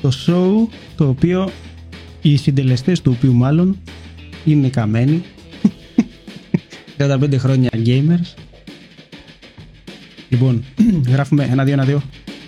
Το show το οποίο οι συντελεστές του οποίου μάλλον είναι καμένοι. 35 χρόνια gamers. Λοιπόν, γράφουμε ένα-δύο, ένα-δύο.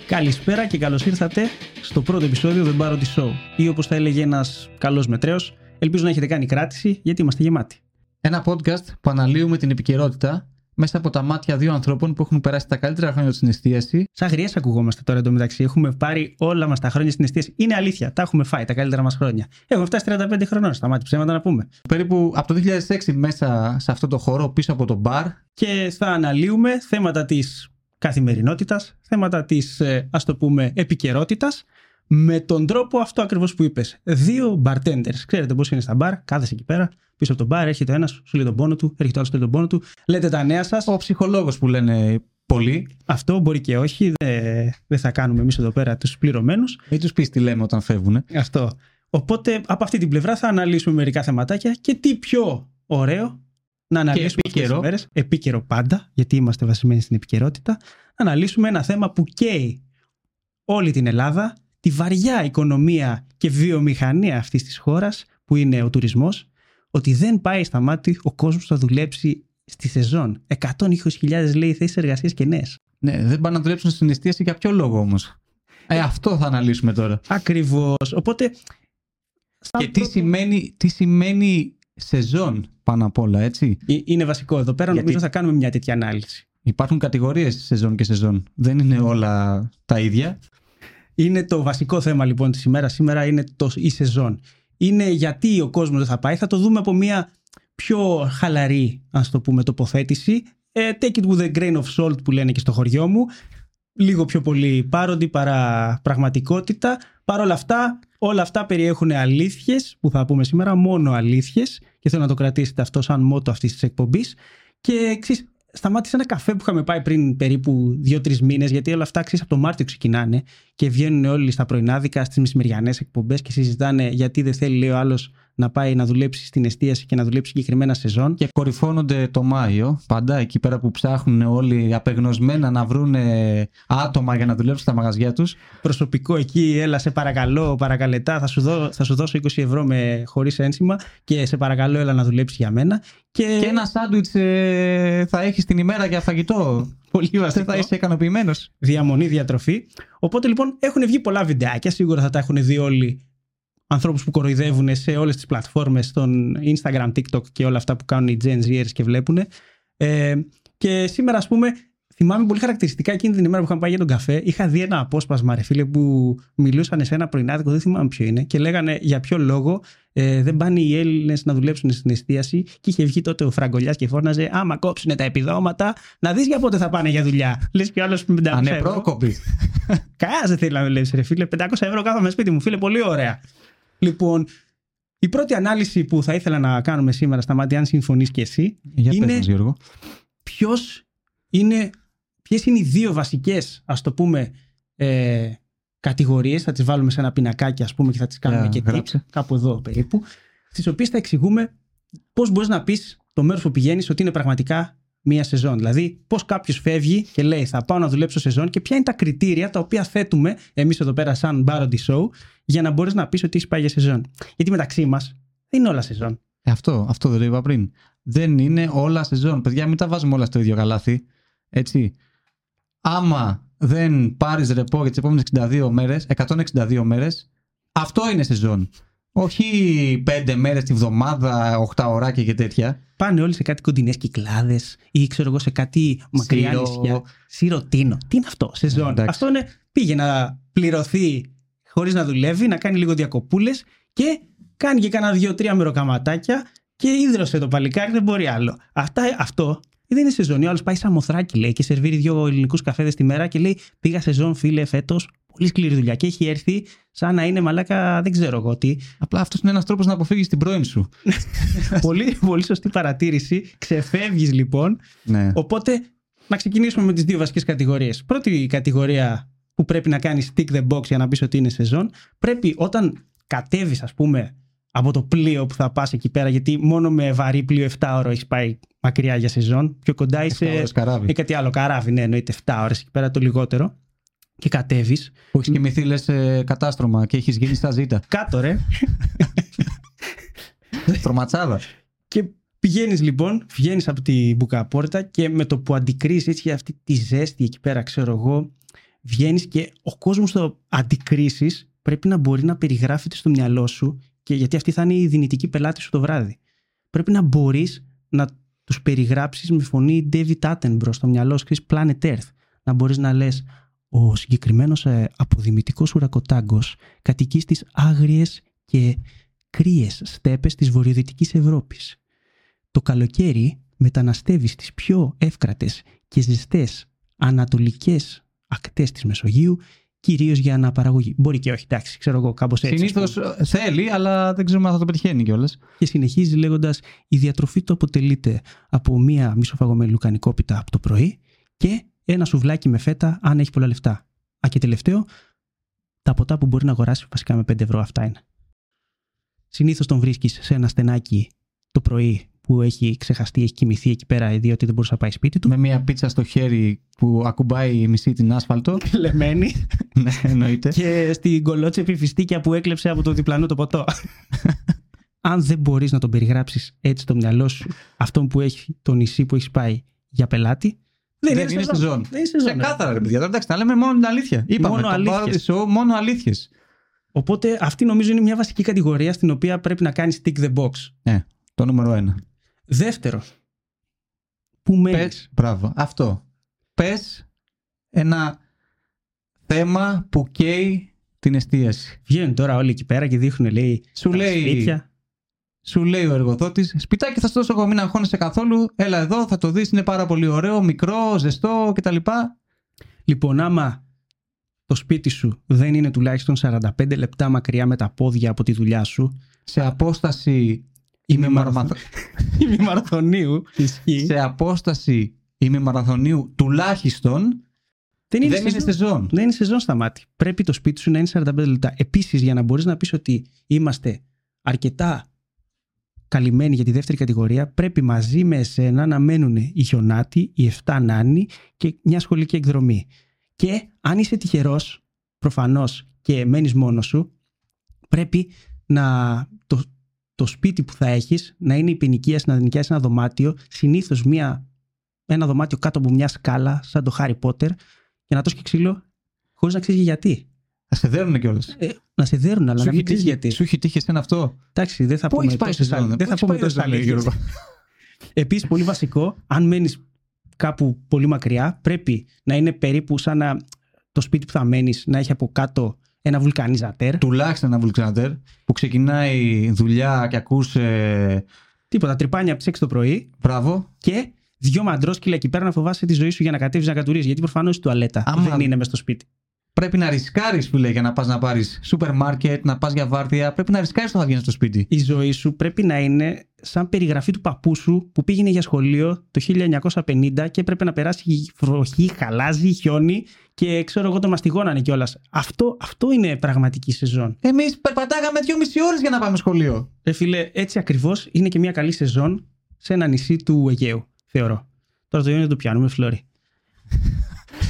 Καλησπέρα και καλώς ήρθατε στο πρώτο επεισόδιο The Barody Show. Ή όπως θα έλεγε ένας καλός μετρέος, ελπίζω να έχετε κάνει κράτηση γιατί είμαστε γεμάτοι. Ένα podcast που αναλύουμε την επικαιρότητα μέσα από τα μάτια δύο ανθρώπων που έχουν περάσει τα καλύτερα χρόνια στην εστίαση. Σαν γριές ακουγόμαστε τώρα εντωμεταξύ. Έχουμε πάρει όλα μας τα χρόνια στην εστίαση. Είναι αλήθεια. Τα έχουμε φάει τα καλύτερα μας χρόνια. Έχουμε φτάσει 35 χρονών. Σταμάτη ψέματα να πούμε. Περίπου από το 2006 μέσα σε αυτό το χώρο, πίσω από το μπαρ. Και θα αναλύουμε θέματα της καθημερινότητας, θέματα της ας το πούμε επικαιρότητας. Με τον τρόπο αυτό ακριβώς που είπες. Δύο bartenders. Ξέρετε πώς είναι στα μπαρ, κάθεσαι εκεί πέρα, πίσω από τον μπαρ, έρχεται ένας, σου λέει τον πόνο του, έρχεται ο άλλος, λέει τον πόνο του. Λέτε τα νέα σας. Ο ψυχολόγος που λένε πολλοί. Αυτό μπορεί και όχι. Δεν δε θα κάνουμε εμείς εδώ πέρα τους πληρωμένους. Μην τους πεις τι λέμε όταν φεύγουν. Αυτό. Οπότε από αυτή την πλευρά θα αναλύσουμε μερικά θεματάκια και τι πιο ωραίο να αναλύσουμε και επίκαιρο. αυτές τις μέρες, επίκαιρο πάντα, γιατί είμαστε βασισμένοι στην επικαιρότητα, να αναλύσουμε ένα θέμα που καίει όλη την Ελλάδα, τη βαριά οικονομία και βιομηχανία αυτής της χώρας, που είναι ο τουρισμός, ότι δεν πάει στα μάτι ο κόσμος θα δουλέψει στη σεζόν. 120.000 λέει θέσεις εργασίας και νέες. Ναι, δεν πάνε να δουλέψουν στην εστίαση για ποιο λόγο όμως; Ε, αυτό θα αναλύσουμε τώρα. Ακριβώς. Οπότε... σαν Και τι πρώτο- σημαίνει, τι σημαίνει σεζόν πάνω απ' όλα, έτσι; Ε, Είναι βασικό εδώ πέρα, Γιατί- νομίζω θα κάνουμε μια τέτοια ανάλυση. Υπάρχουν κατηγορίες σεζόν και σεζόν. Δεν είναι όλα τα ίδια; Είναι το βασικό θέμα λοιπόν της ημέρας. Σήμερα είναι το, η σεζόν. Είναι γιατί ο κόσμος δεν θα πάει. Θα το δούμε από μια πιο χαλαρή, ας το πούμε, τοποθέτηση. Ε, take it with a grain of salt που λένε και στο χωριό μου. Λίγο πιο πολύ πάροντι παρά πραγματικότητα. Παρ' όλα αυτά, όλα αυτά περιέχουν αλήθειες που θα πούμε σήμερα, μόνο αλήθειες και θέλω να το κρατήσετε αυτό σαν μότο αυτής της εκπομπής. Και εξής, σταμάτησε ένα καφέ που είχαμε πάει πριν περίπου 2-3 μήνες γιατί όλα αυτά ξέρεις, από το Μάρτιο ξεκινάνε και βγαίνουν όλοι στα πρωινάδικα, στις μεσημεριανές εκπομπές και συζητάνε γιατί δεν θέλει λέει ο άλλος να πάει να δουλέψει στην εστίαση και να δουλέψει συγκεκριμένα σεζόν. Και κορυφώνονται το Μάιο, πάντα εκεί πέρα που ψάχνουν όλοι απεγνωσμένα να βρουν άτομα για να δουλέψουν στα μαγαζιά τους. προσωπικό εκεί, έλα σε παρακαλώ, παρακαλετά, θα σου, δω, θα σου δώσω 20 ευρώ με, χωρίς ένσημα και σε παρακαλώ έλα να δουλέψει για μένα. Και, Και ένα σάντουιτς ε, θα έχεις την ημέρα για φαγητό. πολύ Δεν βασικό, θα είσαι ικανοποιημένος. διαμονή, διατροφή. Οπότε λοιπόν έχουν βγει πολλά βιντεάκια, σίγουρα θα τα έχουν δει όλοι ανθρώπους που κοροϊδεύουν σε όλες τις πλατφόρμες, στον Instagram, TikTok και όλα αυτά που κάνουν οι Gen Zers και βλέπουν. Ε, και σήμερα ας πούμε θυμάμαι πολύ χαρακτηριστικά εκείνη την ημέρα που είχαμε πάει για τον καφέ. Είχα δει ένα απόσπασμα, ρε φίλε, που μιλούσαν σε ένα πρωινάδικο, δεν θυμάμαι ποιο είναι, και λέγανε για ποιο λόγο ε, δεν πάνε οι Έλληνες να δουλέψουν στην εστίαση. Και είχε βγει τότε ο Φραγκολιάς και φώναζε: Άμα κόψουν τα επιδόματα, να δεις για πότε θα πάνε για δουλειά. Λες και ο άλλος με 500 ευρώ. Ανεπρόκοπη. Κανένας δεν θέλει να δουλέψει, ρε φίλε. 500 ευρώ κάθομαι σπίτι μου, φίλε, πολύ ωραία. Λοιπόν, η πρώτη ανάλυση που θα ήθελα να κάνουμε σήμερα στα μάτια, αν συμφωνείς και εσύ, Για Είναι- πες μας, Γιώργο. ποιος είναι, ποιες είναι οι δύο βασικές, ας το πούμε, ε, κατηγορίες, θα τις βάλουμε σε ένα πινακάκι ας πούμε και θα τις κάνουμε Για, και tips, γράψε. κάπου εδώ περίπου, στις οποίες θα εξηγούμε πώς μπορείς να πεις το μέρος που πηγαίνεις ότι είναι πραγματικά μία σεζόν. Δηλαδή, πώς κάποιος φεύγει και λέει θα πάω να δουλέψω σεζόν και ποια είναι τα κριτήρια τα οποία θέτουμε εμείς εδώ πέρα σαν Barody Show για να μπορείς να πεις ότι είσαι πάει για σεζόν. Γιατί μεταξύ μας δεν είναι όλα σεζόν. Ε, αυτό, αυτό δεν το είπα πριν. Δεν είναι όλα σεζόν. Παιδιά, μην τα βάζουμε όλα στο ίδιο καλάθι. Έτσι. Άμα δεν πάρεις ρεπό για τις επόμενες 62 μέρες, 162 μέρες, αυτό είναι σεζόν. Όχι 5 μέρες τη βδομάδα, 8 ωράκια και τέτοια. πάνε όλοι σε κάτι κοντινές κυκλάδες ή ξέρω εγώ σε κάτι μακριά Σύρο. νησιά. Σιρωτίνο. Τι είναι αυτό, σεζόν. εντάξει. αυτό είναι πήγε να πληρωθεί χωρίς να δουλεύει, να κάνει λίγο διακοπούλες και κάνει και κάνα δύο-τρία μεροκαματάκια και ίδρωσε το παλικάρι, δεν μπορεί άλλο. Αυτά, αυτό δεν είναι σεζόν. Ο άλλος πάει σαν μοθράκι λέει και σερβίρει δύο ελληνικούς καφέδες τη μέρα και λέει Πήγα σεζόν, φίλε, φέτος. Πολύ σκληρή δουλειά. Και έχει έρθει σαν να είναι μαλάκα, δεν ξέρω εγώ τι. Απλά αυτός είναι ένας τρόπος να αποφύγεις την πρώην σου. πολύ, πολύ σωστή παρατήρηση. Ξεφεύγεις λοιπόν Ναι. Οπότε, να ξεκινήσουμε με τις δύο βασικές κατηγορίες. Πρώτη κατηγορία που πρέπει να κάνεις tick the box για να πεις ότι είναι σεζόν, πρέπει όταν κατέβεις ας πούμε από το πλοίο που θα πας εκεί πέρα, γιατί μόνο με βαρύ πλοίο 7 ώρο έχεις πάει μακριά για σεζόν, πιο κοντά είσαι... ώρες καράβι. ή κάτι άλλο, καράβι, ναι, εννοείται 7 ώρες εκεί πέρα το λιγότερο. Και κατέβεις. Που έχει κοιμηθεί, λε κατάστρωμα και έχεις γίνει στα ζήτα. Κάτω, ρε. Τροματσάδας. και πηγαίνεις λοιπόν, βγαίνεις από την μπουκαπόρτα και με το που αντικρίσει έτσι αυτή τη ζέστη εκεί πέρα, ξέρω εγώ, βγαίνεις και ο κόσμος το αντικρίσει πρέπει να μπορεί να περιγράφεται στο μυαλό σου και γιατί αυτή θα είναι η δυνητική πελάτη σου το βράδυ. Πρέπει να μπορείς να τους περιγράψεις με φωνή David Attenborough στο μυαλό σου, Planet Earth. Να μπορείς να λες, ο συγκεκριμένος ε, αποδημητικός ουρακοτάγκος κατοικεί στις άγριες και κρύες στέπες της βορειοδυτικής Ευρώπης. Το καλοκαίρι μεταναστεύει στις πιο εύκρατες και ζεστές ανατολικές ακτές της Μεσογείου κυρίως για αναπαραγωγή. Μπορεί και όχι, εντάξει, ξέρω εγώ, κάπως έτσι. Συνήθως θέλει, αλλά δεν ξέρουμε αν θα το πετυχαίνει κιόλας. Και συνεχίζει λέγοντας: Η διατροφή του αποτελείται από μία μισοφαγωμένη λουκανικόπιτα από το πρωί και ένα σουβλάκι με φέτα, αν έχει πολλά λεφτά. Α, και τελευταίο, τα ποτά που μπορεί να αγοράσει βασικά με 5 ευρώ αυτά είναι. Συνήθως τον βρίσκεις σε ένα στενάκι το πρωί που έχει ξεχαστεί, έχει κοιμηθεί εκεί πέρα, διότι δεν μπορούσε να πάεις σπίτι του. Με μια πίτσα στο χέρι που ακουμπάει η μισή την άσφαλτο. Λεμένη. ναι, εννοείται. Και στην κολότσεπη φιστίκια που έκλεψε από το διπλανό το ποτό. Αν δεν μπορείς να τον περιγράψεις έτσι στο μυαλό σου, αυτόν που έχει το νησί που έχεις πάει για πελάτη, δεν, δεν είναι στη ζώνη. Δεν είναι σε ζώνη. Ξεκάθαρα, ρε παιδιά. Τώρα εντάξει, να λέμε μόνο την αλήθεια. Είπαμε, μόνο αλήθειες. μόνο αλήθειες. Οπότε αυτή νομίζω είναι μια βασική κατηγορία στην οποία πρέπει να κάνεις tick the box. Ναι, το νούμερο ένα. Δεύτερο. Πού μένεις. Πες, μπράβο. Αυτό. Πες ένα θέμα που καίει την εστίαση. Βγαίνουν τώρα όλοι εκεί πέρα και δείχνουν, λέει, σου λέει, σπίτια. Σου λέει ο εργοδότης, σπιτάκι θα σου δώσω εγώ, μην αγχώνεσαι καθόλου. Έλα εδώ, θα το δεις, είναι πάρα πολύ ωραίο, μικρό, ζεστό κτλ. Λοιπόν, άμα το σπίτι σου δεν είναι τουλάχιστον 45 λεπτά μακριά με τα πόδια από τη δουλειά σου. Σε απόσταση ημιμαραθωνίου. σε απόσταση ημιμαραθωνίου τουλάχιστον δεν είναι, δεν είναι σεζόν. Δεν είναι σεζόν στα μάτια. Πρέπει το σπίτι σου να είναι 45 λεπτά. Επίσης, για να μπορείς να πεις ότι είμαστε αρκετά καλυμμένοι για τη δεύτερη κατηγορία, πρέπει μαζί με εσένα να μένουν οι χιονάτοι, οι 7 νάνοι και μια σχολική εκδρομή. Και αν είσαι τυχερός, προφανώς και μένεις μόνος σου, πρέπει να το, το σπίτι που θα έχεις να είναι η ποινικία να νοικιάσει ένα δωμάτιο, συνήθως ένα δωμάτιο κάτω από μια σκάλα, σαν το Harry Potter, για να το και ξύλο, χωρίς να ξέρεις γιατί. Να σε δέρουν κιόλας. Ε, να σε δέρουν, αλλά να μην ξέρει γιατί. Σου έχει τύχει εσένα αυτό; Εντάξει, δεν θα Πού πούμε πάει σε Δεν θα πούμε τόσο Επίσης, πολύ βασικό, αν μένεις κάπου πολύ μακριά, πρέπει να είναι περίπου σαν να το σπίτι που θα μένεις να έχει από κάτω ένα βουλκανιζατέρ. Τουλάχιστον ένα βουλκανιζατέρ που ξεκινάει δουλειά και ακούσε. Τίποτα, τρυπάνια από τι 6 το πρωί. Μπράβο. Και δυο μαντρόσκυλα εκεί πέρα να φοβάσαι τη ζωή σου για να κατέβεις να κατουρίσει. Γιατί προφανώς η τουαλέτα Άμα... δεν είναι μες στο σπίτι. Πρέπει να ρισκάρεις, φίλε, για να πας να πάρεις σούπερ μάρκετ, να πας για βάρδια. Πρέπει να ρισκάρεις όταν θα βγαίνει στο σπίτι. Η ζωή σου πρέπει να είναι σαν περιγραφή του παππού σου που πήγαινε για σχολείο το 1950 και έπρεπε να περάσει βροχή, χαλάζει, χιόνι και ξέρω εγώ το μαστιγώνανε κιόλας. Αυτό, αυτό είναι πραγματική σεζόν. Εμείς περπατάγαμε δύο-μισή ώρες για να πάμε σχολείο. Ε, φίλε, έτσι ακριβώς είναι και μια καλή σεζόν σε ένα νησί του Αιγαίου, θεωρώ. Τώρα το Ιόνιο το πιάνουμε, Φλόρι.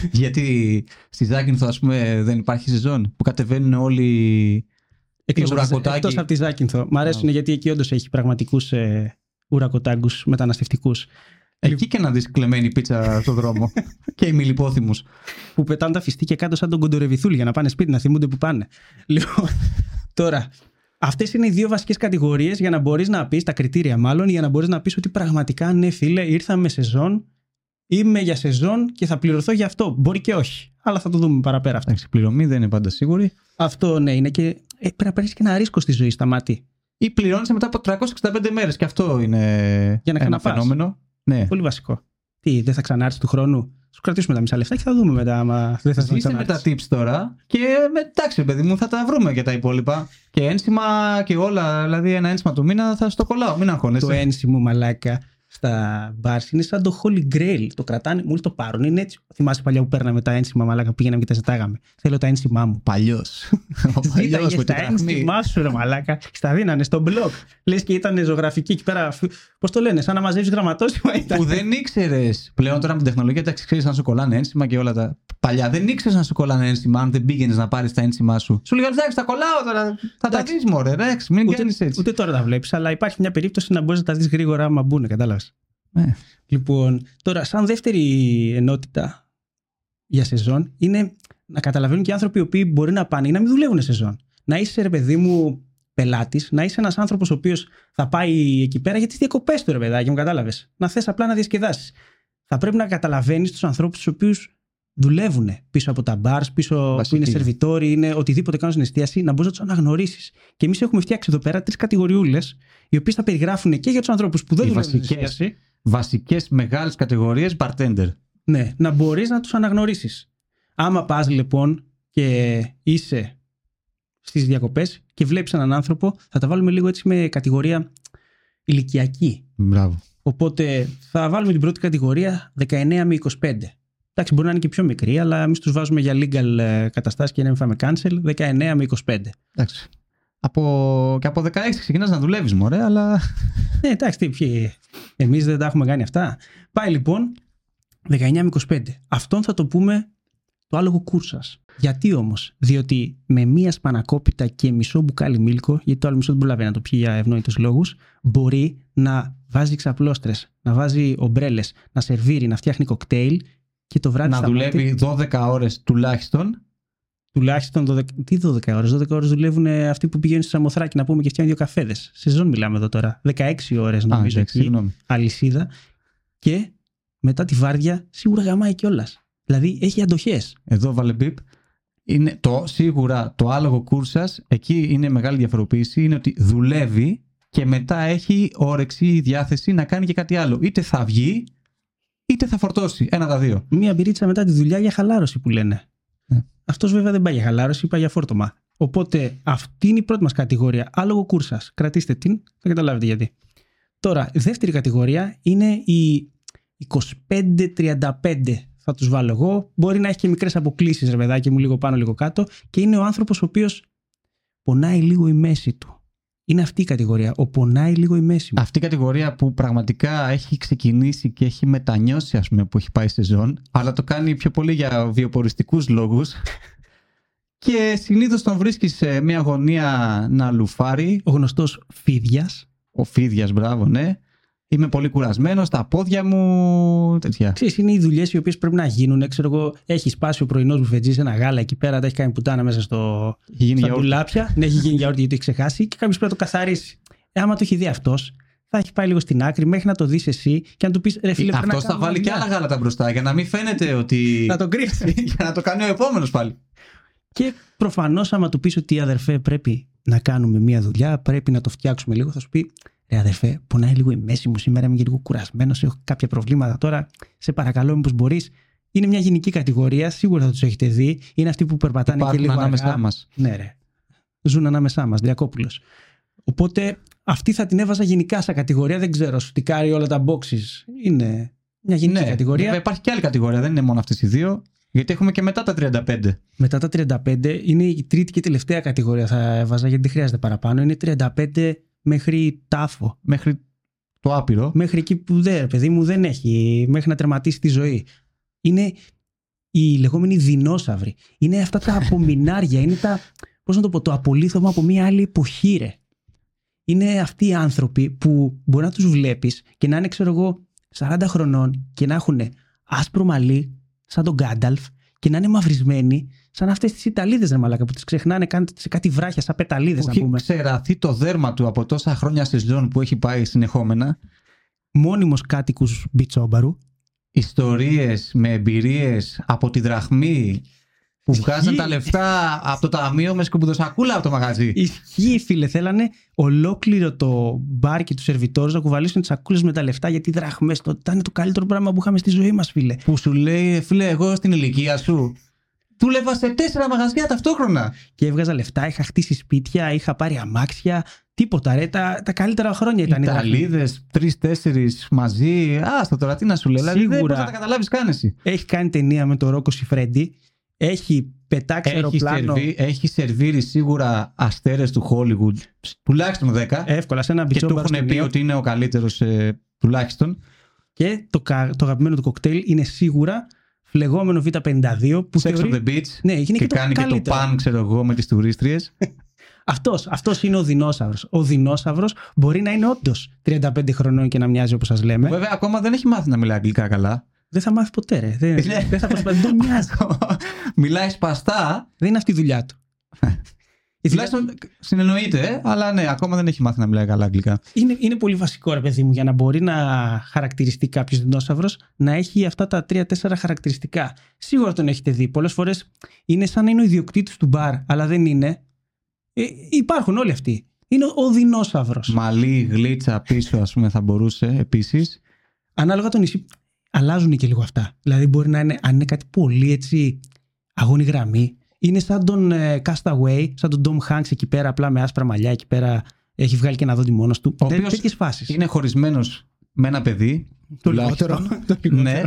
Γιατί στη Ζάκυνθο, ας πούμε, δεν υπάρχει σεζόν που κατεβαίνουν όλοι. Εκτός από τη Ζάκυνθο. Μ' αρέσουν γιατί εκεί όντως έχει πραγματικούς ε, ουρακοτάγκους μεταναστευτικούς. Εκεί και να δεις κλεμμένη πίτσα στο δρόμο. και οι μιλιπόθυμους. Που πετάνε τα φιστίκια κάτω σαν τον κοντορεβιθούλη για να πάνε σπίτι, να θυμούνται που πάνε. Λοιπόν, τώρα, Αυτές είναι οι δύο βασικές κατηγορίες για να μπορείς να πεις, τα κριτήρια μάλλον, για να μπορείς να πεις ότι πραγματικά ναι, φίλε, ήρθαμε σεζόν είμαι για σεζόν και θα πληρωθώ για αυτό. Μπορεί και όχι. Αλλά θα το δούμε παραπέρα αυτό. Η πληρωμή δεν είναι πάντα σίγουρη. Αυτό ναι, είναι και. Ε, πρέπει να παίρνεις και ένα ρίσκο στη ζωή στα μάτι. Ή πληρώνεις μετά από 365 μέρες. Και αυτό είναι για να ένα φαινόμενο. Ναι. Πολύ βασικό. Τι, δεν θα ξανάρθει του χρόνου; Σου κρατήσουμε τα μισά λεφτά και θα δούμε μετά. Άμα δεν θα Ζήστε με τα tips τώρα και εντάξει, παιδί μου, θα τα βρούμε για τα υπόλοιπα. Και ένσημα και όλα. Δηλαδή, ένα ένσημα του μήνα θα στο κολλάω. Μην αγχώνεσαι. Το ένσημο, μαλάκα στα μπαρ είναι σαν το Holy Grail. Το κρατάνε, μόλις το πάρουν. Είναι έτσι. Θυμάσαι παλιά που παίρναμε τα ένσημα, μαλάκα που πήγαιναμε και τα ζητάγαμε. Θέλω τα ένσημά μου. Παλιός. Ζήταγες τα ένσημά σου, ρε μαλάκα. Στα δίνανε στο blog. Λες και ήταν ζωγραφική εκεί πέρα. Πώς το λένε, σαν να μαζεύεις γραμματόσημα ήταν. Που δεν ήξερες. Πλέον τώρα με την τεχνολογία τα ξέρεις να σου κολλάνε ένσημα και όλα τα. Παλιά δεν ήξερες να σου κολλάνε ένσημα αν δεν πήγαινες να πάρεις τα ένσημά σου. Σου λέγανε εντάξει, τα κολλάω τώρα. Θα τα δεις, μωρέ, ρεξ, μην κάνεις έτσι. Ούτε τώρα τα βλέπεις, αλλά υπάρχει μια περίπτωση να μπορείς να τα δεις γρήγορα άμα μπουν, κατάλαβες. Ναι. Λοιπόν, τώρα, σαν δεύτερη ενότητα για σεζόν είναι να καταλαβαίνουν και οι άνθρωποι οι οποίοι μπορεί να πάνε ή να μην δουλεύουν σεζόν. Να είσαι, ρε παιδί μου, πελάτης, να είσαι ένας άνθρωπος ο οποίος θα πάει εκεί πέρα για τις διακοπές του, ρε παιδάκι μου, κατάλαβες. Να θες απλά να διασκεδάσεις. Θα πρέπει να καταλαβαίνεις τους ανθρώπους τους οποίους δουλεύουν πίσω από τα μπαρ, πίσω Βασική. που είναι σερβιτόροι, είναι οτιδήποτε κάνουν στην εστίαση, να μπορείς να τους αναγνωρίσεις. Και εμείς έχουμε φτιάξει εδώ πέρα τρεις κατηγοριούλες, οι οποίες θα περιγράφουν και για τους ανθρώπους που δεν Οι δουλεύουν στην βασικές. εστίαση. Βασικές μεγάλες κατηγορίες bartender. Ναι, να μπορείς να τους αναγνωρίσεις. Άμα πας λοιπόν και είσαι στις διακοπές και βλέπεις έναν άνθρωπο, θα τα βάλουμε λίγο έτσι με κατηγορία ηλικιακή. Μπράβο. Οπότε θα βάλουμε την πρώτη κατηγορία 19 με 25. Εντάξει, μπορεί να είναι και πιο μικρή, αλλά εμείς τους βάζουμε για legal ε, καταστάσεις και να μην φάμε cancel 19 με 25. Εντάξει. Από... Και από 16 ξεκινάς να δουλεύεις, μωρέ, αλλά. Ναι, εντάξει, τι, ποιοι, εμείς δεν τα έχουμε κάνει αυτά. Πάει λοιπόν 19 με 25. Αυτόν θα το πούμε το άλογο κούρσας. Γιατί όμως, διότι με μία σπανακόπιτα και μισό μπουκάλι μίλκο, γιατί το άλλο μισό δεν προλαβαίνει να το πιει για ευνόητους λόγους, μπορεί να βάζει ξαπλώστρες, να βάζει ομπρέλες, να σερβίρει, να φτιάχνει κοκτέιλ και το βράδυ να στα μάτια- δουλεύει 12 ώρες τουλάχιστον. Τουλάχιστον 12, τι 12 ώρες. 12 ώρες δουλεύουν ε, αυτοί που πηγαίνουν στη Σαμοθράκη να πούμε και φτιάχνουν δύο καφέδες. Σεζόν μιλάμε εδώ τώρα. 16 ώρες νομίζω. Α, εντάξει, εκεί, συγγνώμη. αλυσίδα. Και μετά τη βάρδια σίγουρα γαμάει κιόλας. Δηλαδή έχει αντοχές. Εδώ βάλε μπιπ. Είναι το, σίγουρα το άλογο κούρσα, εκεί είναι μεγάλη διαφοροποίηση, είναι ότι δουλεύει και μετά έχει όρεξη ή διάθεση να κάνει και κάτι άλλο. Είτε θα βγει, είτε θα φορτώσει. Ένα τα δύο. Μία μπυρίτσα μετά τη δουλειά για χαλάρωση που λένε. Ναι. Αυτός βέβαια δεν πάει για χαλάρωση, πάει για φόρτωμα. Οπότε αυτή είναι η πρώτη μας κατηγορία. Άλογο κούρσας. Κρατήστε την, θα καταλάβετε γιατί. Τώρα, η δεύτερη κατηγορία είναι η 25-35. Θα τους βάλω εγώ. Μπορεί να έχει και μικρές αποκλήσεις, ρε παιδάκι μου, λίγο πάνω, λίγο κάτω. Και είναι ο άνθρωπος ο οποίος πονάει λίγο η μέση του. Είναι αυτή η κατηγορία. Ο πονάει λίγο η μέση μου. Αυτή η κατηγορία που πραγματικά έχει ξεκινήσει και έχει μετανιώσει, ας πούμε, που έχει πάει σε ζών, αλλά το κάνει πιο πολύ για βιοποριστικούς λόγους. Και συνήθως τον βρίσκεις σε μια γωνία να λουφάρει. Ο γνωστός Φίδιας. Ο Φίδιας, μπράβο, ναι. Είμαι πολύ κουρασμένος, τα πόδια μου, τέτοια. Ξέρεις, είναι οι δουλειές οι οποίες πρέπει να γίνουν. Ξέρω εγώ, έχει σπάσει ο πρωινός που φετζεί ένα γάλα εκεί πέρα, τα έχει κάνει πουτάνα μέσα στο, Έχει γίνει στα γιαούρτι. ντουλάπια. ναι, έχει γίνει γιαούρτι γιατί το έχει ξεχάσει και κάποιος πρέπει να το καθαρίσει. Ε, άμα το έχει δει αυτός, θα έχει πάει λίγο στην άκρη μέχρι να το δεις εσύ και να του πεις ρε φίλε, πρέπει να Αυτός θα κάνουμε βάλει και δουλειά». άλλα γάλατα μπροστά για να μην φαίνεται ότι... Να το κρύψει. για να το κάνει ο επόμενος πάλι. και προφανώς, άμα του πεις ότι αδερφέ, πρέπει να κάνουμε μία δουλειά, πρέπει να το φτιάξουμε λίγο, θα σου πει Ρε αδερφέ, πονάει λίγο η μέση μου σήμερα, είμαι και λίγο κουρασμένος, έχω κάποια προβλήματα τώρα. Σε παρακαλώ, μήπως μπορείς. Είναι μια γενική κατηγορία, σίγουρα θα τους έχετε δει. Είναι αυτοί που περπατάνε και Υπάρχουν λίγο ανάμεσά αργά. μας. Ναι, ρε. Ζουν ανάμεσά μας, Διακόπουλος. Οπότε αυτή θα την έβαζα γενικά σαν κατηγορία. Δεν ξέρω, σου τικάρει όλα τα boxes. Είναι μια γενική Ναι, κατηγορία. βέβαια υπάρχει και άλλη κατηγορία, δεν είναι μόνο αυτές οι δύο. Γιατί έχουμε και μετά τα 35. Μετά τα 35 είναι η τρίτη και τελευταία κατηγορία θα έβαζα γιατί δεν χρειάζεται παραπάνω. Είναι 35 μέχρι τάφο. Μέχρι το άπειρο. Μέχρι εκεί που δεν, ρε παιδί μου, δεν έχει. Μέχρι να τερματίσει τη ζωή. Είναι οι λεγόμενοι δεινόσαυροι. Είναι αυτά τα απομεινάρια. είναι τα. Πώς να το πω, το απολύθωμα από μια άλλη εποχή, ρε. Είναι αυτοί οι άνθρωποι που μπορεί να τους βλέπεις και να είναι, ξέρω εγώ, 40 χρονών και να έχουν άσπρο μαλλί, σαν τον Γκάνταλφ, και να είναι μαυρισμένοι, σαν αυτές τις Ιταλίδες, ρε Μαλάκα, που τις ξεχνάνε καν σε κάτι βράχια, σαν πεταλίδες, Που να έχει πούμε. ξεραθεί το δέρμα του από τόσα χρόνια σεζόν που έχει πάει συνεχόμενα. Μόνιμος κάτοικου Μπιτσόμπαρου. Ιστορίες με εμπειρίες από τη δραχμή που βγάζαν τα λεφτά από το ταμείο με σκουπιδοσακούλα από το μαγαζί. Ισχύει, φίλε. Θέλανε ολόκληρο το μπαρ και του σερβιτόρου να κουβαλήσουν τις σακούλες με τα λεφτά γιατί δραχμές. Το ήταν το καλύτερο πράγμα που είχαμε στη ζωή μας, φίλε. Που σου λέει, φίλε, εγώ στην ηλικία σου Δούλευα σε τέσσερα μαγαζιά ταυτόχρονα. Και έβγαζα λεφτά, είχα χτίσει σπίτια, είχα πάρει αμάξια. Τίποτα, ρε. Τα, τα καλύτερα χρόνια ήταν. οι δραχμοί. Ιταλίδες, τρει-τέσσερι μαζί. Άστα τώρα, τι να σου λέω. Δηλαδή δεν Σίγουρα. μπορείς να τα καταλάβεις καν εσύ. Έχει κάνει ταινία με τον Ρόκο Σιφρέντι. Έχει πετάξει Έχει, αεροπλάνο. σερβί, έχει σερβίρει σίγουρα αστέρες του Hollywood, τουλάχιστον 10. Εύκολα σε ένα και μπιτσό του έχουν πει μπαρσκονίο. ότι είναι ο καλύτερος τουλάχιστον. Και το, κα- το αγαπημένο του κοκτέιλ είναι σίγουρα φλεγόμενο Β52 που Sex on θεωρεί... the beach. Ναι, είναι και, και, το κάνει και το καλύτερο. παν, ξέρω εγώ, με τις τουρίστριε. Αυτός, αυτός είναι ο δεινόσαυρος. Ο δεινόσαυρος μπορεί να είναι όντως 35 χρονών και να μοιάζει όπως σας λέμε. Βέβαια, ακόμα δεν έχει μάθει να μιλάει αγγλικά καλά. Δεν θα μάθει ποτέ ρε. Δεν, Ναι. δεν θα προσπαθεί. Δεν τον μοιάζει. Μιλάει σπαστά. Δεν είναι αυτή η δουλειά του. Η δουλειά του Τουλάχιστον συνεννοείται, ε, αλλά ναι, ακόμα δεν έχει μάθει να μιλάει καλά αγγλικά. είναι, είναι πολύ βασικό ρε παιδί μου για να μπορεί να χαρακτηριστεί κάποιος δεινόσαυρος να έχει αυτά τα τρία-τέσσερα χαρακτηριστικά. Σίγουρα τον έχετε δει. Πολλές φορές είναι σαν να είναι ο ιδιοκτήτης του μπαρ, αλλά δεν είναι. Ε, υπάρχουν όλοι αυτοί. Είναι ο, ο δεινόσαυρος. Μαλή, γλίτσα πίσω, ας πούμε, θα μπορούσε επίσης. Ανάλογα το νησί, αλλάζουν και λίγο αυτά. Δηλαδή, μπορεί να είναι, αν είναι κάτι πολύ έτσι αγώνη γραμμή, είναι σαν τον ε, Castaway, σαν τον Tom Hanks εκεί πέρα, απλά με άσπρα μαλλιά εκεί πέρα. Έχει βγάλει και ένα δόντι μόνος του. Ο Τέ, οποίος τέτοιες φάσεις. Είναι χωρισμένος με ένα παιδί. το λιγότερο. τουλάχιστον. το λιγότερο. ναι.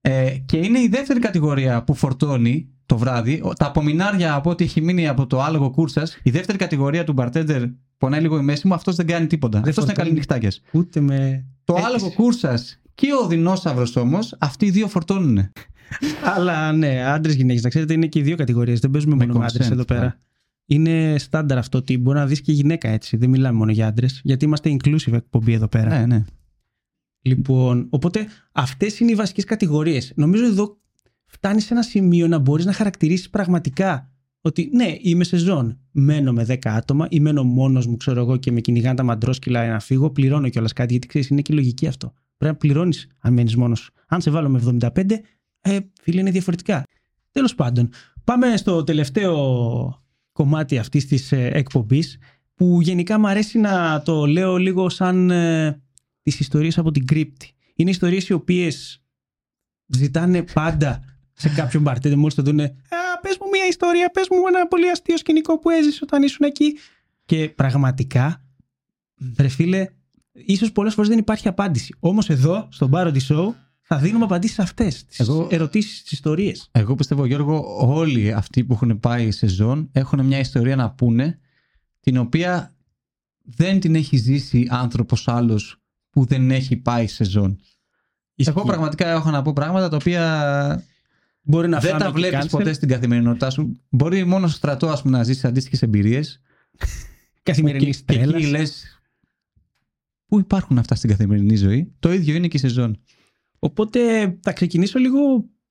Ε, και είναι η δεύτερη κατηγορία που φορτώνει το βράδυ. Ο- Τα απομεινάρια από ό,τι έχει μείνει από το άλογο κούρσας. Η δεύτερη κατηγορία του bartender πονάει λίγο η μέση μου. Αυτός δεν κάνει τίποτα. Δεν Αυτός είναι φορτώνει. καλή νυχτάκια. Ούτε με. Το Έτσι. άλογο κούρσας και ο δεινόσαυρος όμως, αυτοί οι δύο φορτώνουν. Αλλά ναι, άντρες γυναίκες, να ξέρετε, είναι και οι δύο κατηγορίες. Δεν παίζουμε Με μόνο με consent, άντρε εδώ ναι. πέρα. Είναι στάνταρ αυτό ότι μπορεί να δεις και γυναίκα έτσι. Δεν μιλάμε μόνο για άντρες, γιατί είμαστε inclusive εκπομπή εδώ πέρα. ναι, ναι. Λοιπόν, οπότε αυτές είναι οι βασικές κατηγορίες. Νομίζω εδώ φτάνει σε ένα σημείο να μπορείς να χαρακτηρίσεις πραγματικά ότι ναι, είμαι σε ζών. Μένω με 10 άτομα ή μένω μόνος μου, ξέρω εγώ, και με κυνηγάνε τα μαντρόσκυλα να φύγω. Πληρώνω κιόλας κάτι, γιατί ξέρεις, είναι και λογική αυτό. Πρέπει να πληρώνεις αν μένεις μόνος σου. Αν σε βάλω με 75, ε, φίλε, είναι διαφορετικά. Τέλος πάντων, πάμε στο τελευταίο κομμάτι αυτής της ε, εκπομπής, που γενικά μου αρέσει να το λέω λίγο σαν ε, τις ιστορίες από την κρύπτη. Είναι ιστορίες οι οποίες ζητάνε πάντα σε κάποιον μπαρτέντερ μόλις το δούνε «Α, πες μου μια ιστορία, πες μου ένα πολύ αστείο σκηνικό που έζησε όταν ήσουν εκεί». Και πραγματικά, ρε φίλε, ίσως πολλές φορές δεν υπάρχει απάντηση. Όμως εδώ, στο Parody Show, θα δίνουμε απαντήσεις σε αυτές, τις Εγώ- ερωτήσεις, τις ιστορίες. Εγώ πιστεύω, Γιώργο, όλοι αυτοί που έχουν πάει σε ζών έχουν μια ιστορία να πούνε την οποία δεν την έχει ζήσει άνθρωπος άλλος που δεν έχει πάει σε ζών. Εγώ Ισχύει. πραγματικά έχω να πω πράγματα τα οποία Μπορεί να δεν φάμε τα και βλέπεις cancel. ποτέ στην καθημερινότητά σου. Μπορεί μόνο στο στρατό ας πούμε, να ζήσεις αντίστοιχες εμπειρίες Καθημερινή και, και εκεί λες πού υπάρχουν αυτά στην καθημερινή ζωή; Το ίδιο είναι και σε ζών. Οπότε θα ξεκινήσω λίγο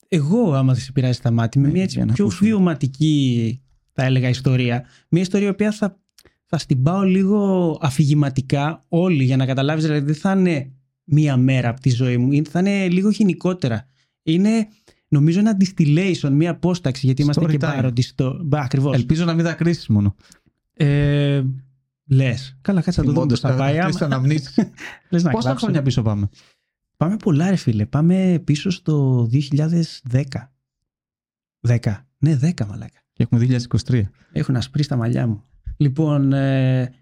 εγώ, άμα δεν σε πειράζει τα μάτια, με Ναι, μια έτσι για να πιο ακούσουμε. βιωματική, θα έλεγα, ιστορία. Μια ιστορία η οποία θα, θα στην πάω λίγο αφηγηματικά όλοι για να καταλάβεις, δηλαδή δεν θα είναι μία μέρα από τη ζωή μου, είναι- θα είναι λίγο γενικότερα. Είναι νομίζω ένα distillation, μία απόσταξη, γιατί είμαστε Story και time. πάροντι στο... Μπα, ακριβώς. Ελπίζω να μην δακρύσεις μόνο. Ε, λες. Καλά, κάτσε να το δούμε πώς θα πάει. άμα- Λες να Πόσα κλάψω. χρόνια πίσω πάμε; Πάμε πολλά ρε φίλε. Πάμε πίσω στο 2010. 10. Ναι, 10 μαλάκα. Και έχουμε 2023. Έχουν ασπρίσει τα μαλλιά μου. Λοιπόν, ε,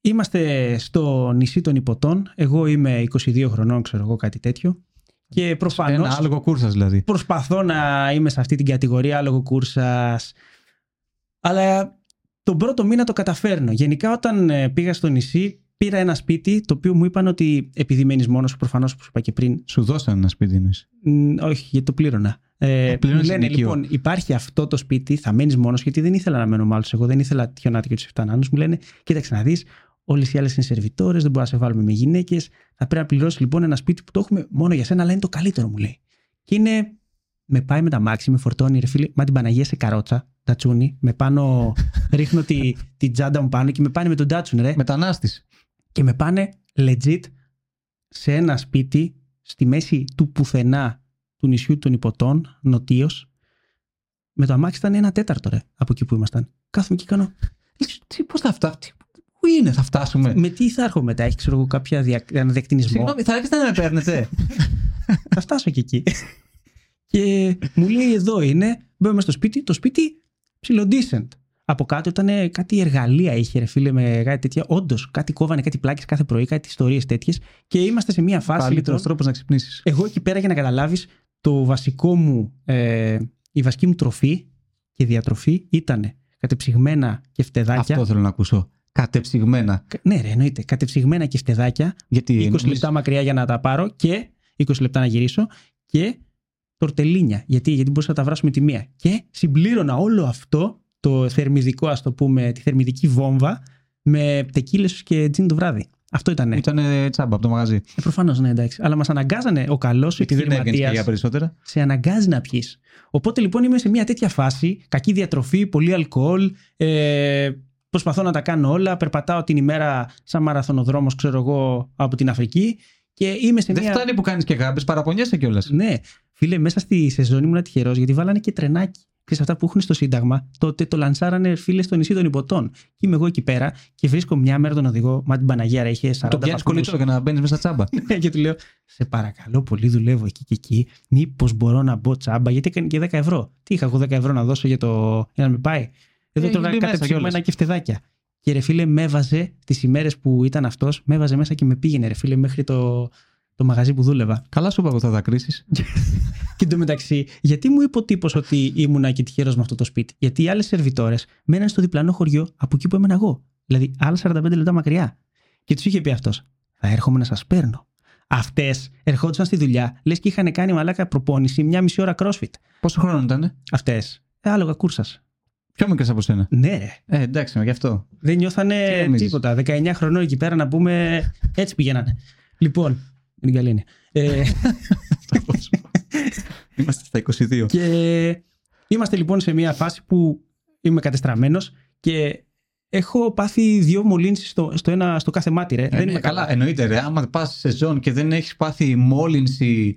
είμαστε στο νησί των Υποτών. Εγώ είμαι 22 χρονών, ξέρω εγώ κάτι τέτοιο. Και προφανώς Ένα άλογο κούρσας δηλαδή. προσπαθώ να είμαι σε αυτή την κατηγορία λόγω κούρσας. Αλλά τον πρώτο μήνα το καταφέρνω. Γενικά όταν ε, πήγα στο νησί πήρα ένα σπίτι το οποίο μου είπαν ότι επειδή μένεις μόνος σου προφανώς όπως είπα και πριν Σου δώσαν ένα σπίτι εννοείς; Μ, όχι, γιατί το πλήρωνα. Ε, Α, πλήρωνες μου λένε ενοικίο. λοιπόν, υπάρχει αυτό το σπίτι, θα μένεις μόνος, γιατί δεν ήθελα να μένω με άλλου. Εγώ δεν ήθελα τη Χιονάτη και του 7 νάνους. Μου λένε, κοίταξε να δεις, όλες οι άλλες είναι σερβιτόρες, δεν μπορούμε να σε βάλουμε με γυναίκες. Θα πρέπει να πληρώσεις λοιπόν ένα σπίτι που το έχουμε μόνο για σένα, αλλά είναι το καλύτερο, μου λέει. Και είναι. Με πάει με τα μάξι, με φορτώνει, ρε φίλε, μα την Παναγία σε καρότσα, τατσούνι. Με πάνω, ρίχνω τη, τη τσάντα μου πάνω και με πάνε με τον τάτσουν, ρε Μετανάστης. Και με πάνε legit σε ένα σπίτι στη μέση του πουθενά του νησιού των Υποτών, νοτίω. Με το αμάξι ήταν ένα τέταρτο ρε, από εκεί που ήμασταν. Κάθομαι και κάνω. Λες, Τι, πώς θα φτάσουμε. Πού είναι, θα φτάσουμε; Με τι θα έρχομαι μετά, έχεις ξέρω εγώ κάποια δια... ένα διακτηνισμό. Συγγνώμη, θα έρχεστε να με παίρνετε. θα φτάσω και εκεί. και μου λέει εδώ είναι, Μπαίνουμε στο σπίτι, το σπίτι ψηλό decent. Από κάτω ήταν κάτι εργαλεία είχε, ρε φίλε, με κάτι τέτοια. Όντως, κάτι κόβανε, κάτι πλάκες κάθε πρωί, κάτι ιστορίες τέτοιες. Και είμαστε σε μια φάση. Καλύτερος λοιπόν, τρόπος να ξυπνήσεις. εγώ εκεί πέρα για να καταλάβεις, το βασικό μου, ε, η βασική μου τροφή και διατροφή ήταν κατεψυγμένα και φτεδάκια. Αυτό θέλω να ακούσω. Κατεψυγμένα. Κα- Ναι, ρε, εννοείται. Κατεψυγμένα και φτεδάκια. Γιατί 20 νομίζεις- λεπτά μακριά για να τα πάρω και 20 λεπτά να γυρίσω και τορτελίνια. Γιατί, γιατί μπορούσα να τα βράσω με τη μία. Και συμπλήρωνα όλο αυτό το θερμιδικό, ας το πούμε, τη θερμιδική βόμβα με τεκίλες και τζιν το βράδυ. Αυτό ήταν. Ε, Ήταν τσάμπα από το μαγαζί. Προφανώς, ναι, εντάξει. Αλλά μας αναγκάζανε ο καλός Γιατί δεν έβγαινε και για επιχειρηματία. περισσότερα; Σε αναγκάζει να πιεις. Οπότε λοιπόν είμαι σε μια τέτοια φάση. Κακή διατροφή, πολύ αλκοόλ. Ε, προσπαθώ να τα κάνω όλα. Περπατάω την ημέρα σαν μαραθωνοδρόμος, ξέρω εγώ, από την Αφρική. Και είμαι σε Δεν μια. φτάνει που κάνεις και γάμπες, παραπονιέσαι κιόλας. Ναι, φίλε, μέσα στη σεζόν ήμουν τυχερός γιατί βάλανε και τρενάκι. Ξέρεις, αυτά που έχουν στο Σύνταγμα, τότε το λανσάρανε φίλες στο νησί των Υποτών. Και είμαι εγώ εκεί πέρα και βρίσκω μια μέρα τον οδηγό, μα την Παναγία ρε, είχε 40 Το πιάνεις βαθμούς. κολλητό για να μπαίνεις μέσα στα τσάμπα. και του λέω, Σε παρακαλώ πολύ, δουλεύω εκεί και εκεί. Μήπως μπορώ να μπω τσάμπα, γιατί έκανε και 10 ευρώ. Τι είχα εγώ 10 ευρώ να δώσω για, το... για να με πάει. Εδώ Ε, τρώγα μπει μέσα κατεψυγμένα κιόλας. και φτεδάκια. Και ρε φίλε, με έβαζε τις ημέρες που ήταν αυτός, με έβαζε μέσα και με πήγαινε, ρε φίλε, μέχρι το, το μαγαζί που δούλευα. Καλά σου είπα εγώ θα δακρύσει. Και εντωμεταξύ, γιατί μου είπε ο τύπο ότι ήμουνα και τυχερό με αυτό το σπίτι; Γιατί οι άλλες σερβιτόρες μέναν στο διπλανό χωριό από εκεί που έμενα εγώ. Δηλαδή, άλλα 45 λεπτά μακριά. Και τους είχε πει αυτός: Θα έρχομαι να σας παίρνω. Αυτές ερχόντουσαν στη δουλειά, λες και είχαν κάνει μαλάκα προπόνηση μια μισή ώρα crossfit. Πόσο χρόνο ήταν, Αυτές. Ε, άλογα κούρσας. Πιο μικρές από σένα. Ναι, ρε. Ε, εντάξει, γι' αυτό. Δεν Τι νιώθανε νομίζεις; τίποτα. 19 χρονών εκεί πέρα να πούμε. Έτσι πηγαίνανε. Λοιπόν, με την καλή έννοια. Ε, Είμαστε στα 22. Και είμαστε λοιπόν σε μια φάση που είμαι κατεστραμμένος και έχω πάθει δύο μολύνσεις στο, στο, ένα, στο κάθε μάτι, ρε. Ε, Δεν ναι, είμαι καλά, εννοείται ρε. Άμα πας σε ζώνη και δεν έχεις πάθει μόλυνση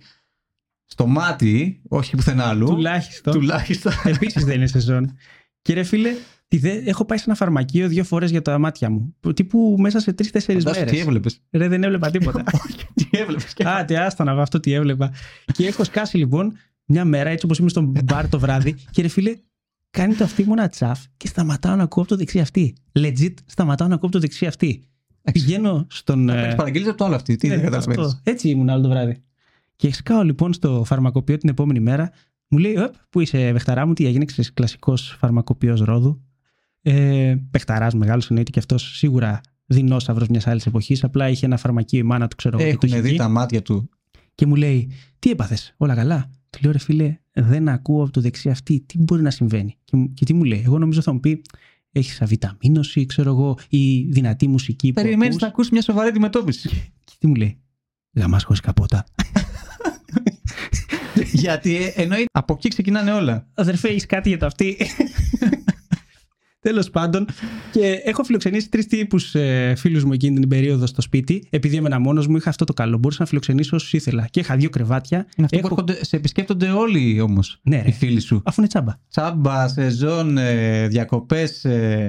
στο μάτι, όχι πουθενά αλλού. Τουλάχιστον. Τουλάχιστον. Επίσης δεν είναι σεζόν. Και ρε φίλε, τη δε, έχω πάει σε ένα φαρμακείο δύο φορές για τα μάτια μου. Τύπου μέσα σε τρει-τέσσερι Φαντάσου μέρες. τι έβλεπες. Ρε, δεν έβλεπα τίποτα. Τι έβλεπες. Άτε, άστα να δω αυτό τι έβλεπα. και έχω σκάσει λοιπόν μια μέρα έτσι όπως είμαι στον μπαρ το βράδυ και ρε φίλε, κάνει το αυτή μου ένα τσαφ και σταματάω να ακούω από το δεξί αυτή. Legit, σταματάω να ακούω από το δεξί αυτή. Πηγαίνω στον. ε, Έχει παραγγείλεις από το άλλο αυτή. Τι ναι, δεν καταλαβαίνεις. αυτό. Έτσι ήμουν άλλο το βράδυ. Και σκάω λοιπόν στο φαρμακοποιό την επόμενη μέρα. Μου λέει, Οπ, πού είσαι, Βεχταρά μου, τι έγινε, ξέρεις, κλασικός φαρμακοποιός Ρόδου. Ε, Πεχταρά μεγάλος εννοείται και αυτός σίγουρα δεινόσαυρος μιας άλλης εποχής. Απλά είχε ένα φαρμακείο η μάνα του, ξέρω εγώ. και το είχε Έχουν δει βγει. τα μάτια του. Και μου λέει, Τι έπαθες, Όλα καλά. Του λέω, Ρε φίλε, δεν ακούω από το δεξί αυτή. Τι μπορεί να συμβαίνει. Και, μου- και τι μου λέει, Εγώ νομίζω θα μου πει, Έχεις αβιταμίνωση, ξέρω εγώ, ή δυνατή μουσική. που Περιμένεις ακούς». να ακούσεις μια σοβαρή αντιμετώπιση. Και τι μου λέει, Γαμάς χωρίς καπότα. Γιατί ε, εννοεί από εκεί ξεκινάνε όλα. Αδερφέ, έχεις κάτι για το αυτή. Τέλος πάντων, και έχω φιλοξενήσει τρεις τύπους ε, φίλους μου εκείνη την περίοδο στο σπίτι. Επειδή έμενα μόνος μου, είχα αυτό το καλό. Μπορούσα να φιλοξενήσω όσους ήθελα. Και είχα δύο κρεβάτια. Είναι αυτό Έχω- που έρχονται, σε επισκέπτονται όλοι όμως. Ναι, ρε. Οι φίλοι σου. Αφού είναι τσάμπα. Τσάμπα, σεζόν, διακοπές.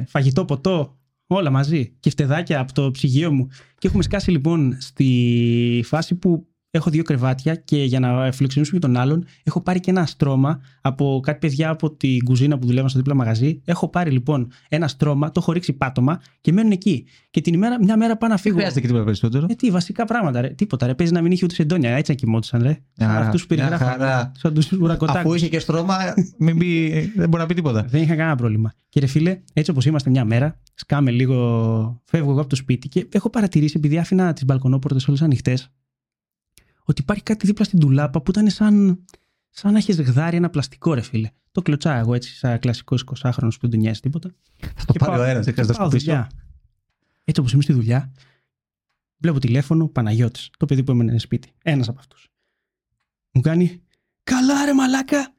Φαγητό, ποτό, όλα μαζί. Και φτεδάκια από το ψυγείο μου. Και έχουμε σκάσει λοιπόν στη φάση που έχω δύο κρεβάτια και για να φιλοξενήσουμε και τον άλλον, έχω πάρει και ένα στρώμα από κάτι παιδιά από την κουζίνα που δουλεύαν στο δίπλα μαγαζί. Έχω πάρει λοιπόν ένα στρώμα, το έχω ρίξει πάτωμα και μένουν εκεί. Και την ημέρα, μια μέρα πάω να Δεν φύγω. χρειάζεται και τίποτα περισσότερο. Ε, τι, βασικά πράγματα, ρε. Τίποτα, ρε. Παίζει να μην είχε ούτε σεντόνια. Έτσι να κοιμόντουσαν, ρε. Μια χαρά, Αυτούς που μια περιγράφω. χαρά. Σαν τους ουρακοτάκους. Αφού είχε και στρώμα, μην πει, δεν μπορεί να πει τίποτα. Δεν είχα κανένα πρόβλημα. Και ρε φίλε, έτσι όπως είμαστε μια μέρα, σκάμε λίγο, φεύγω εγώ από το σπίτι και έχω παρατηρήσει, επειδή άφηνα τις μπαλκονόπορτες όλες ανοιχτές, ότι υπάρχει κάτι δίπλα στην τουλάπα που ήταν σαν, σαν να έχεις γδάρει ένα πλαστικό, ρε φίλε. Το κλωτσάω εγώ έτσι, σαν κλασικός 20χρονο που δεν του νοιάζει τίποτα. Θα το Και πάρει πάω- ο αέρα, δεν και χρειάζεται να πάω σκουπίσω. δουλειά. Έτσι όπως είμαι στη δουλειά, βλέπω τηλέφωνο Παναγιώτης, το παιδί που έμενε σπίτι. Ένας από αυτούς. Μου κάνει Καλά, ρε Μαλάκα,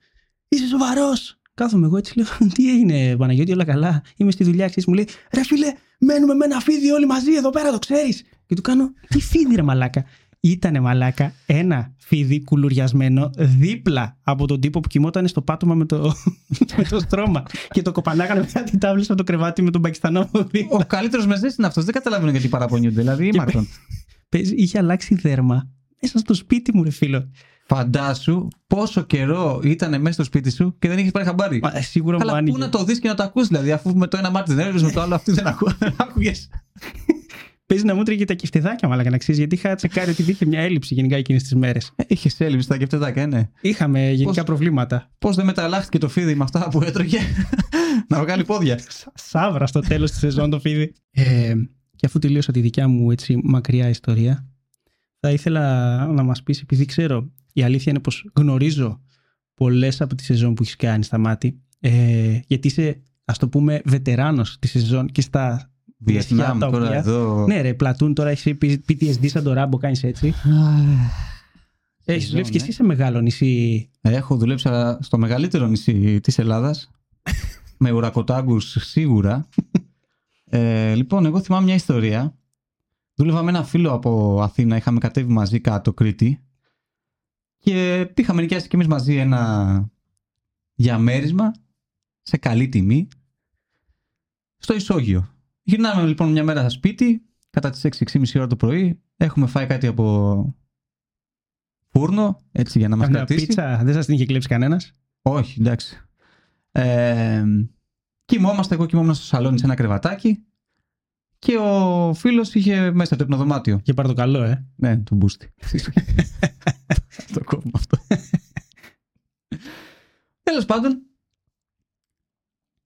είσαι σοβαρός. Κάθομαι εγώ έτσι λέω: Τι έγινε, Παναγιώτη, όλα καλά. Είμαι στη δουλειά, ξέρεις. Μου λέει: Ρε φίλε, μένουμε με ένα φίδι όλοι μαζί εδώ πέρα, το ξέρεις. Και του κάνω: Τι φίδι, ρε Μαλάκα. Ήτανε μαλάκα ένα φίδι κουλουριασμένο δίπλα από τον τύπο που κοιμόταν στο πάτωμα με το, με το στρώμα. και το κοπανάγανε με κάτι τάβλες από το κρεβάτι με τον Πακιστανό από δίπλα. Ο καλύτερος με είναι αυτός. Δεν καταλαβαίνω γιατί παραπονιούνται. Δηλαδή, ήμαρτον. Παίζει- Είχε αλλάξει δέρμα μέσα στο σπίτι μου, ρε φίλο. Φαντάσου πόσο καιρό ήταν μέσα στο σπίτι σου και δεν είχες πάρει χαμπάρι. Μα, ε, σίγουρα μου Αλλά πού άνοιγε. να το δεις και να το ακούς δηλαδή, αφού με το ένα μάτι δεν έβλεπε, με το άλλο αυτή δεν ακού- δεν άκουγες. Παίζει να μου τρίγει τα κεφτεδάκια μου, αλλά να ξέρεις, γιατί είχα τσεκάρει ότι υπήρχε μια έλλειψη γενικά εκείνες τις μέρες. Είχες έλλειψη στα κεφτεδάκια, ναι. Είχαμε γενικά Πώς- προβλήματα. Πώς δεν μεταλλάχθηκε το φίδι με αυτά που έτρωγε; Να βγάλει πόδια. Σα- Σάβρα στο τέλος της σεζόν το φίδι. Ε, και αφού τελείωσα τη δικιά μου έτσι μακριά ιστορία, θα ήθελα να μας πεις, επειδή ξέρω, η αλήθεια είναι πως γνωρίζω πολλές από τη σεζόν που έχεις κάνει στα μάτι. Ε, γιατί είσαι, ας το πούμε, βετεράνος τη σεζόν και στα. Βιετνάμ τα τώρα οποία- εδώ. Ναι, ρε, πλατούν τώρα έχεις PTSD σαν το ράμπο, κάνεις έτσι. Έχεις Σεζόν, δουλέψει και ναι. εσύ σε μεγάλο νησί. Έχω δουλέψει στο μεγαλύτερο νησί της Ελλάδας με ουρακοτάγκους σίγουρα. Ε, λοιπόν, εγώ θυμάμαι μια ιστορία. Δούλευα με ένα φίλο από Αθήνα, είχαμε κατέβει μαζί κάτω Κρήτη και είχαμε νοικιάσει κι εμείς μαζί ένα διαμέρισμα σε καλή τιμή στο Ισόγειο. Γυρνάμε λοιπόν μια μέρα στο σπίτι, κατά τις 6-6.30 ώρα το πρωί, έχουμε φάει κάτι από φούρνο, έτσι για να μας Μια κρατήσει. πίτσα, δεν σας την είχε κλέψει κανένας; Όχι, εντάξει. Ε, κοιμόμαστε, εγώ κοιμόμουν στο σαλόνι σε ένα κρεβατάκι και ο φίλος είχε μέσα το υπνοδωμάτιο. Και πάρ το καλό, ε. Ναι, το μπούστι. το κόβουμε αυτό. Τέλος πάντων,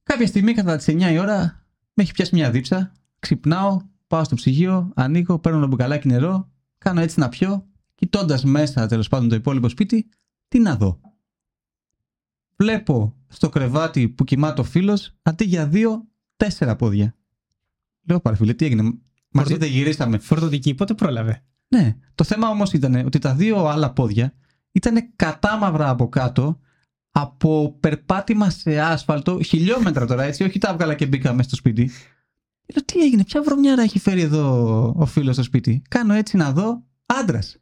κάποια στιγμή κατά τις 9 η ώρα με έχει πιάσει μια δίψα, ξυπνάω, πάω στο ψυγείο, ανοίγω, παίρνω ένα μπουκαλάκι νερό, κάνω έτσι να πιω, κοιτώντας μέσα τέλος πάντων το υπόλοιπο σπίτι, τι να δω. Βλέπω στο κρεβάτι που κοιμάται ο φίλος, αντί για δύο, τέσσερα πόδια. Λέω πάρε φίλε, τι έγινε, μαζί Φορτω- δεν γυρίσαμε. Φορτωτική, πότε πρόλαβε; Ναι. Το θέμα όμως ήταν ότι τα δύο άλλα πόδια ήταν κατάμαυρα από κάτω από περπάτημα σε άσφαλτο, χιλιόμετρα τώρα έτσι, όχι τα έβγαλα και μπήκα μέσα στο σπίτι. Λέω τι έγινε, ποια βρωμιάρα έχει φέρει εδώ ο φίλος στο σπίτι; Κάνω έτσι να δω, άντρας.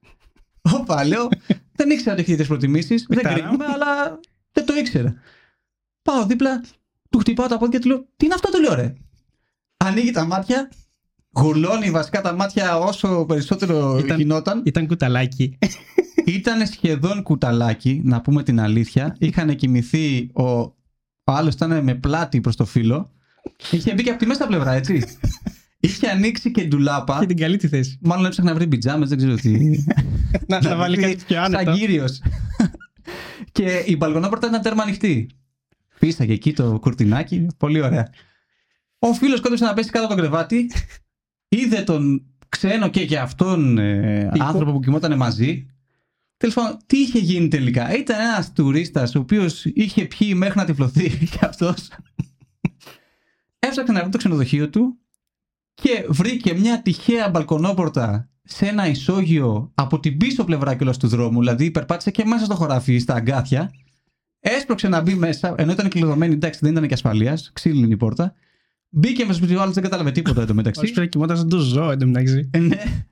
Όπα, λέω, δεν ήξερα ότι έχει τέτοιε προτιμήσεις. δεν Μητάρα μου. κρίνουμε, αλλά δεν το ήξερα. Πάω δίπλα, του χτυπάω τα πόδια και του λέω, τι είναι αυτό, του λέω ρε. Ανοίγει τα μάτια, γουρλώνει βασικά τα μάτια όσο περισσότερο Ήταν- γινόταν. Ήταν κουταλάκι. Ήταν σχεδόν κουταλάκι, να πούμε την αλήθεια. Είχαν κοιμηθεί, ο, ο άλλος ήταν με πλάτη προς το φύλλο. Είχε μπει και από τη μέσα πλευρά, έτσι. Είχε ανοίξει και ντουλάπα. Και την καλή τη θέση. Μάλλον έψαχνα να βρει πιτζάμες, δεν ξέρω τι. να, να βάλει κάτι πιο άνετο. Σαν κύριο. και η μπαλκονόπορτα ήταν τέρμα ανοιχτή. Πίσταγε εκεί το κουρτινάκι. Πολύ ωραία. Ο φίλος κόντεψε να πέσει κάτω από το κρεβάτι. Είδε τον ξένο και για αυτόν ε, Τύπο. άνθρωπο που κοιμόταν μαζί. Τέλος πάντων, τι είχε γίνει τελικά; Ήταν ένας τουρίστας ο οποίος είχε πιει μέχρι να τυφλωθεί και αυτός. Έψαξε να βρει το ξενοδοχείο του και βρήκε μια τυχαία μπαλκονόπορτα σε ένα ισόγειο από την πίσω πλευρά κιόλας του δρόμου. Δηλαδή περπάτησε και μέσα στο χωράφι, στα αγκάθια. Έσπρωξε να μπει μέσα, ενώ ήταν κλειδωμένη, εντάξει, δεν ήταν και ασφαλείας. Ξύλινη η πόρτα. Μπήκε μέσα στο σπίτι, ο άλλος δεν κατάλαβε τίποτα Όχι εντωμεταξύ. πρέπει κοιμόταν σαν το ζώο εντωμεταξύ. Ε, ναι.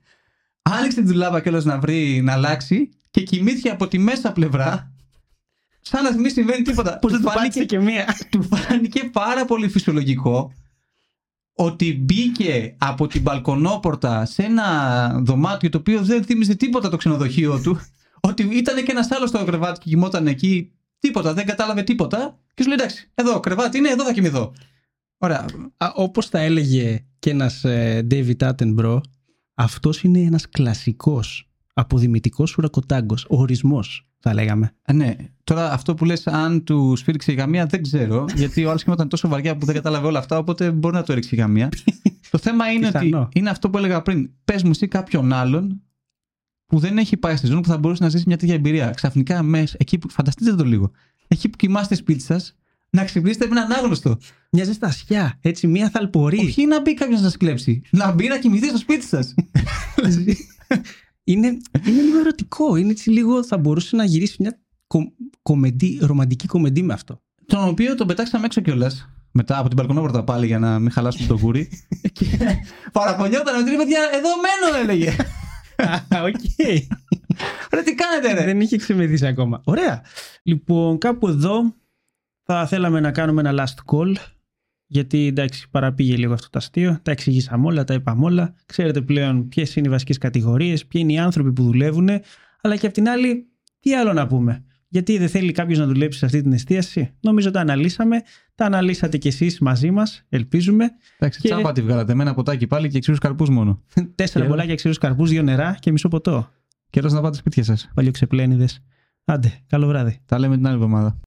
Άνοιξε την τουλάπα κιόλας να βρει να αλλάξει και κοιμήθηκε από τη μέσα πλευρά. Σαν να μην συμβαίνει τίποτα. Πώς δεν Του του πάτησε και μία. του φάνηκε πάρα πολύ φυσιολογικό ότι μπήκε από την μπαλκονόπορτα σε ένα δωμάτιο το οποίο δεν θύμιζε τίποτα το ξενοδοχείο του. Ότι ήταν και ένας άλλος στο κρεβάτι και κοιμόταν εκεί. Τίποτα, δεν κατάλαβε τίποτα. Και σου λέει εντάξει, εδώ κρεβάτι είναι, εδώ θα κοιμηθώ. Ωραία. Όπως τα έλεγε και ένας David Attenborough, αυτός είναι ένας κλασικός αποδημητικός ουρακοτάγκος. Ο ορισμός, θα λέγαμε. Ε, ναι, τώρα αυτό που λες αν του σφίριξε η γαμία δεν ξέρω, γιατί ο άλλος κοιμόταν τόσο βαριά που δεν κατάλαβε όλα αυτά, οπότε μπορεί να το ρίξει η γαμία. το θέμα είναι ότι Πιθανό. είναι αυτό που έλεγα πριν. Πες μου εσύ κάποιον άλλον που δεν έχει πάει στη ζώνη που θα μπορούσε να ζήσει μια τέτοια εμπειρία. Ξαφνικά μέσα, εκεί που, φανταστείτε το λίγο, εκεί που κοιμάστε σπίτι σας, να ξυπνήσετε με έναν άγνωστο. Μια ζεστασιά, έτσι, μια θαλπορή. Όχι να μπει κάποιος να σας κλέψει. Να μπει να κοιμηθεί στο σπίτι σας. είναι, είναι λίγο ερωτικό. Είναι έτσι λίγο, θα μπορούσε να γυρίσει μια κο, κομεντή, ρομαντική κομεντή με αυτό. τον οποίο τον πετάξαμε έξω κιόλας. Μετά από την μπαλκονόπορτα πάλι για να μην χαλάσουμε τον κούρι. και παραπονιόταν ότι ρε παιδιά, εδώ μένω, έλεγε. Οκ. Ρε, τι κάνετε, ρε; Δεν είχε ξεμεθύσει ακόμα. Ωραία. Λοιπόν, κάπου εδώ θα θέλαμε να κάνουμε ένα last call. Γιατί εντάξει, παραπήγε λίγο αυτό το αστείο. Τα εξηγήσαμε όλα, τα είπαμε όλα. Ξέρετε πλέον ποιες είναι οι βασικές κατηγορίες, ποιοι είναι οι άνθρωποι που δουλεύουν. Αλλά και απ' την άλλη, Τι άλλο να πούμε; Γιατί δεν θέλει κάποιος να δουλέψει σε αυτή την εστίαση; Νομίζω τα αναλύσαμε. Τα αναλύσατε κι εσείς μαζί μας, ελπίζουμε. Εντάξει, Και- τσάμπα τη βγάλατε. Με ένα ποτάκι πάλι και ξύρου καρπούς μόνο. Τέσσερα Και- μπολάκια ξηρού καρπούς, δύο νερά και μισό ποτό. Καιρός να πάτε σπίτια σας. Παλιοξεπλένιδε. Άντε, καλό βράδυ. Τα λέμε την άλλη εβδομάδα.